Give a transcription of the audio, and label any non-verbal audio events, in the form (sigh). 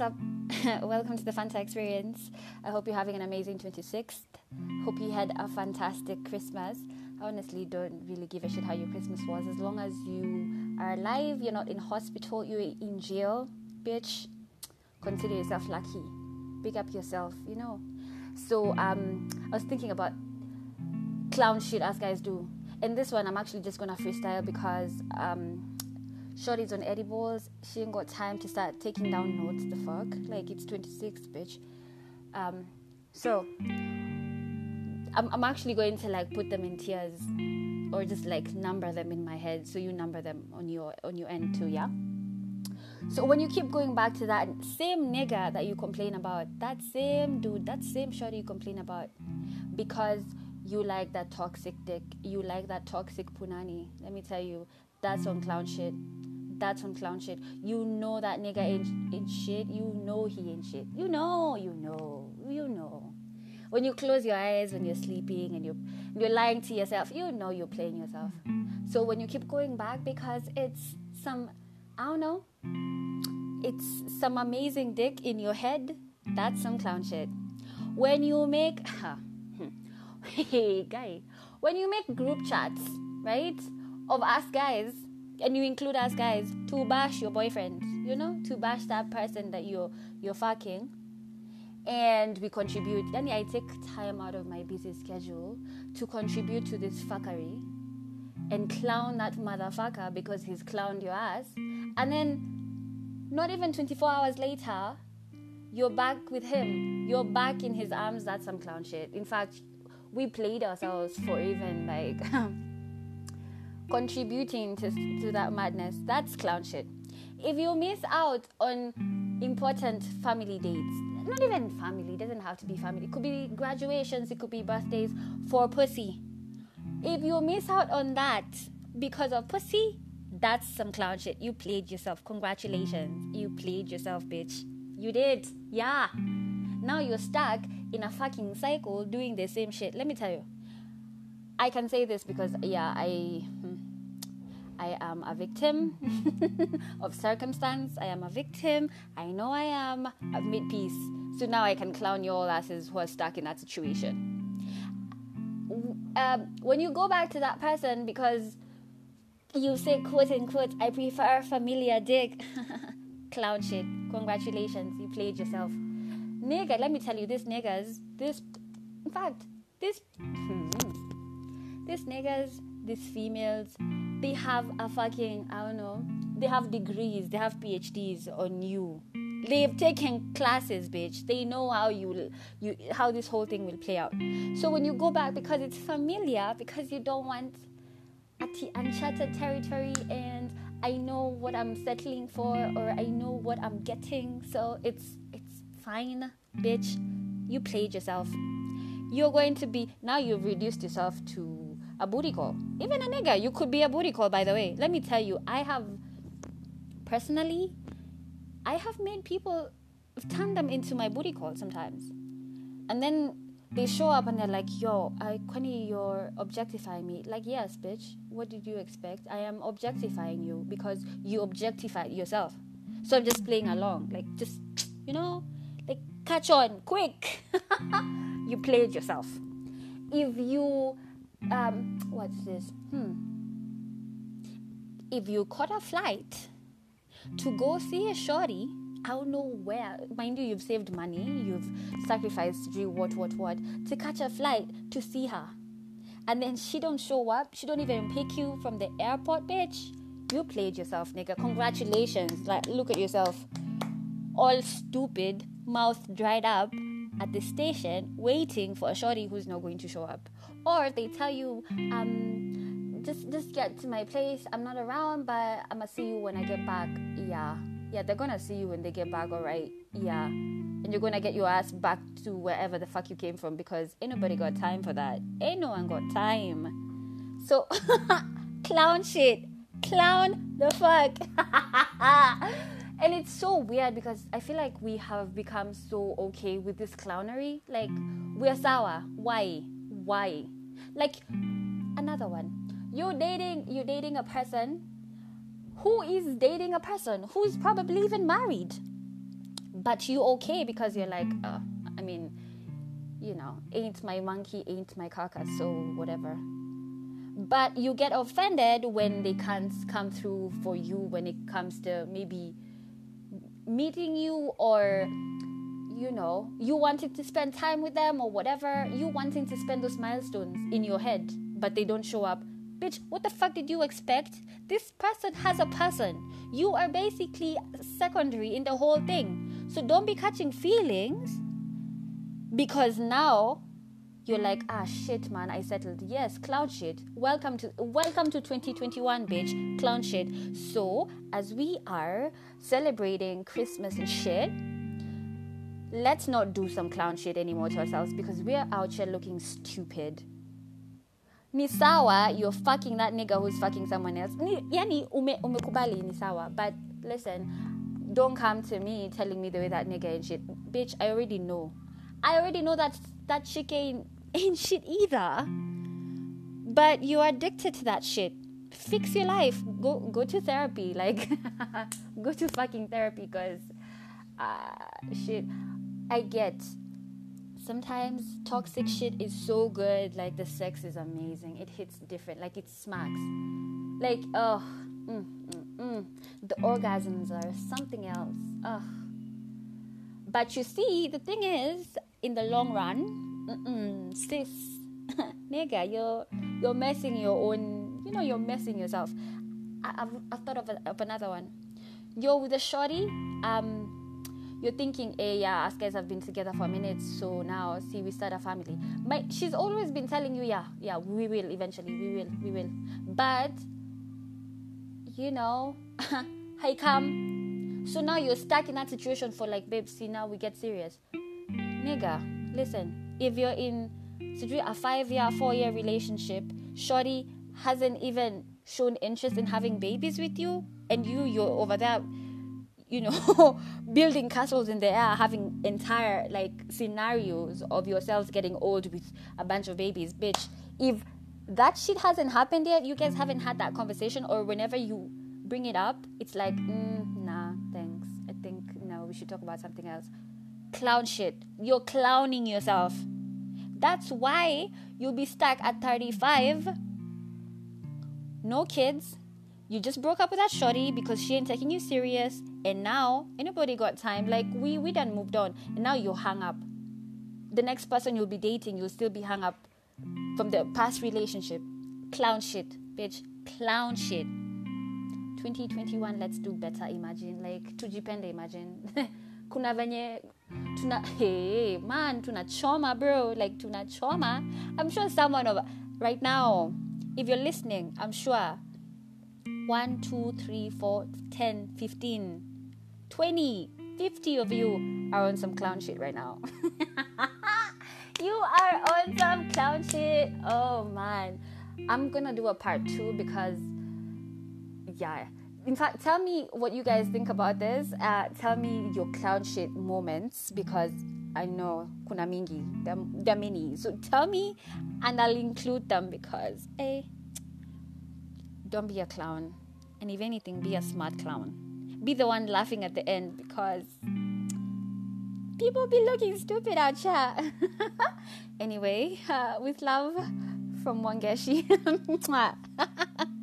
what's up? (laughs) Welcome to the Fanta Experience. I hope you're having an amazing 26th. Hope you had a fantastic Christmas. I honestly don't really give a shit how your Christmas was. As long as you are alive, you're not in hospital, you're in jail, bitch, consider yourself lucky. Pick up yourself, you know. So um, I was thinking about clown shit as guys do. And this one, I'm actually just gonna freestyle because um, Shorty's on edibles. She ain't got time to start taking down notes. The fuck, like it's 26, bitch. Um, so I'm, I'm actually going to like put them in tiers or just like number them in my head. So you number them on your on your end too, yeah. So when you keep going back to that same nigga that you complain about, that same dude, that same shorty you complain about, because you like that toxic dick, you like that toxic punani. Let me tell you, that's on clown shit that's on clown shit. You know that nigga ain't, ain't shit. You know he ain't shit. You know, you know, you know. When you close your eyes when you're sleeping and you're you're lying to yourself, you know you're playing yourself. So when you keep going back because it's some I don't know, it's some amazing dick in your head, that's some clown shit. When you make huh, hmm. (laughs) hey guy, when you make group chats, right, of us guys and you include us guys to bash your boyfriend, you know, to bash that person that you're you're fucking. And we contribute. Then I take time out of my busy schedule to contribute to this fuckery and clown that motherfucker because he's clowned your ass. And then not even 24 hours later, you're back with him. You're back in his arms. That's some clown shit. In fact, we played ourselves for even like (laughs) contributing to, to that madness. That's clown shit. If you miss out on important family dates, not even family, doesn't have to be family, it could be graduations, it could be birthdays for pussy. If you miss out on that because of pussy, that's some clown shit. You played yourself. Congratulations. You played yourself, bitch. You did. Yeah. Now you're stuck in a fucking cycle doing the same shit. Let me tell you. I can say this because, yeah, I hmm. I am a victim (laughs) of circumstance. I am a victim. I know I am. I've made peace. So now I can clown you all asses who are stuck in that situation. Um, when you go back to that person because you say, quote unquote, I prefer familiar dick, (laughs) clown shit. Congratulations, you played yourself. Nigga, let me tell you, this niggas, this, in fact, this, this niggas, these females, they have a fucking I don't know. They have degrees. They have PhDs on you. They've taken classes, bitch. They know how you you how this whole thing will play out. So when you go back because it's familiar, because you don't want uncharted territory, and I know what I'm settling for, or I know what I'm getting. So it's it's fine, bitch. You played yourself. You're going to be now. You've reduced yourself to a booty call. Even a nigga, you could be a booty call, by the way. Let me tell you, I have personally, I have made people turn them into my booty call sometimes. And then they show up and they're like, yo, I Quinny, you're objectifying me. Like, yes, bitch. What did you expect? I am objectifying you because you objectify yourself. So I'm just playing along. Like, just, you know, like, catch on, quick. (laughs) you played yourself. If you um, what's this? Hmm. If you caught a flight to go see a shorty, I don't know where. Mind you, you've saved money, you've sacrificed do what, what, what to catch a flight to see her, and then she don't show up. She don't even pick you from the airport, bitch. You played yourself, nigga. Congratulations. Like, look at yourself, all stupid, mouth dried up at the station, waiting for a shorty who's not going to show up. Or they tell you um just just get to my place. I'm not around but i'm gonna see you when i get back. Yeah. Yeah they're gonna see you when they get back all right yeah. And you're gonna get your ass back to wherever the fuck you came from because ain't nobody got time for that. Ain't no one got time. So (laughs) clown shit. Clown the fuck (laughs) and it's so weird because i feel like we have become so okay with this clownery. Like we're sour. Why? Why? Like another one. You're dating you're dating a person. Who is dating a person? Who's probably even married? But you okay because you're like uh, i mean you know ain't my monkey ain't my carcass so whatever. But you get offended when they can't come through for you when it comes to maybe meeting you or you know you wanted to spend time with them or whatever you wanting to spend those milestones in your head but they don't show up. Bitch what the fuck did you expect? This person has a person. You are basically secondary in the whole thing. So don't be catching feelings because now you're like ah shit man i settled. Yes clown shit. Welcome to welcome to 2021 bitch. Clown shit. So as we are celebrating christmas and shit let's not do some clown shit anymore to ourselves because we're out here looking stupid. Ni sawa you're fucking that nigga who's fucking someone else. Ni, yani ume, umekubali ni sawa but listen don't come to me telling me the way that nigga and shit. Bitch i already know. I already know that that shit ain't, shit either. But you're addicted to that shit. Fix your life. Go go to therapy. (laughs) Like go to fucking therapy because uh, shit. I get sometimes toxic shit is so good. Like the sex is amazing. It hits different. Like it smacks. Like oh, mm, mm, mm. the orgasms are something else. Ugh. But you see, the thing is, in the long run, sis, (laughs) nigga, you're you're messing your own. You know, you're messing yourself. I, have I've thought of, a, of another one. You're with a shorty. Um, you're thinking, hey, yeah, us guys have been together for a minute, so now see, we start a family. My, she's always been telling you, yeah, yeah, we will eventually, we will, we will. But, you know, (laughs) I come. So now you're stuck in that situation for like, babe, see, now we get serious nigga, listen, if you're in a five year, four year relationship, Shorty hasn't even shown interest in having babies with you, and you, you're over there, you know, (laughs) building castles in the air, having entire like scenarios of yourselves getting old with a bunch of babies, bitch. If that shit hasn't happened yet, you guys haven't had that conversation, or whenever you bring it up, it's like, mm, nah, thanks. I think no, we should talk about something else clown shit. You're clowning yourself. That's why you'll be stuck at 35. No kids. You just broke up with that shorty because she ain't taking you serious. And now anybody got time. Like we we done moved on. And now you're hung up. The next person you'll be dating, you'll still be hung up from the past relationship. Clown shit, bitch. Clown shit. 2021, let's do better, imagine. Like tujipende, imagine. (laughs) kuna tuna hey man tunachoma bro. Like tunachoma i'm sure someone of right now if you're listening i'm sure. 1 2 3 4 10 15 20 50 of you are on some clown shit right now. (laughs) You are on some clown shit. Oh man. I'm gonna do a part two because yeah in fact, tell me what you guys think about this. Uh, tell me your clown shit moments because I know kuna mingi, there, there are many. So tell me, and I'll include them because, hey, don't be a clown, and if anything, be a smart clown. Be the one laughing at the end because people be looking stupid out here. (laughs) anyway, uh, with love from Wangeshi. (laughs) (laughs)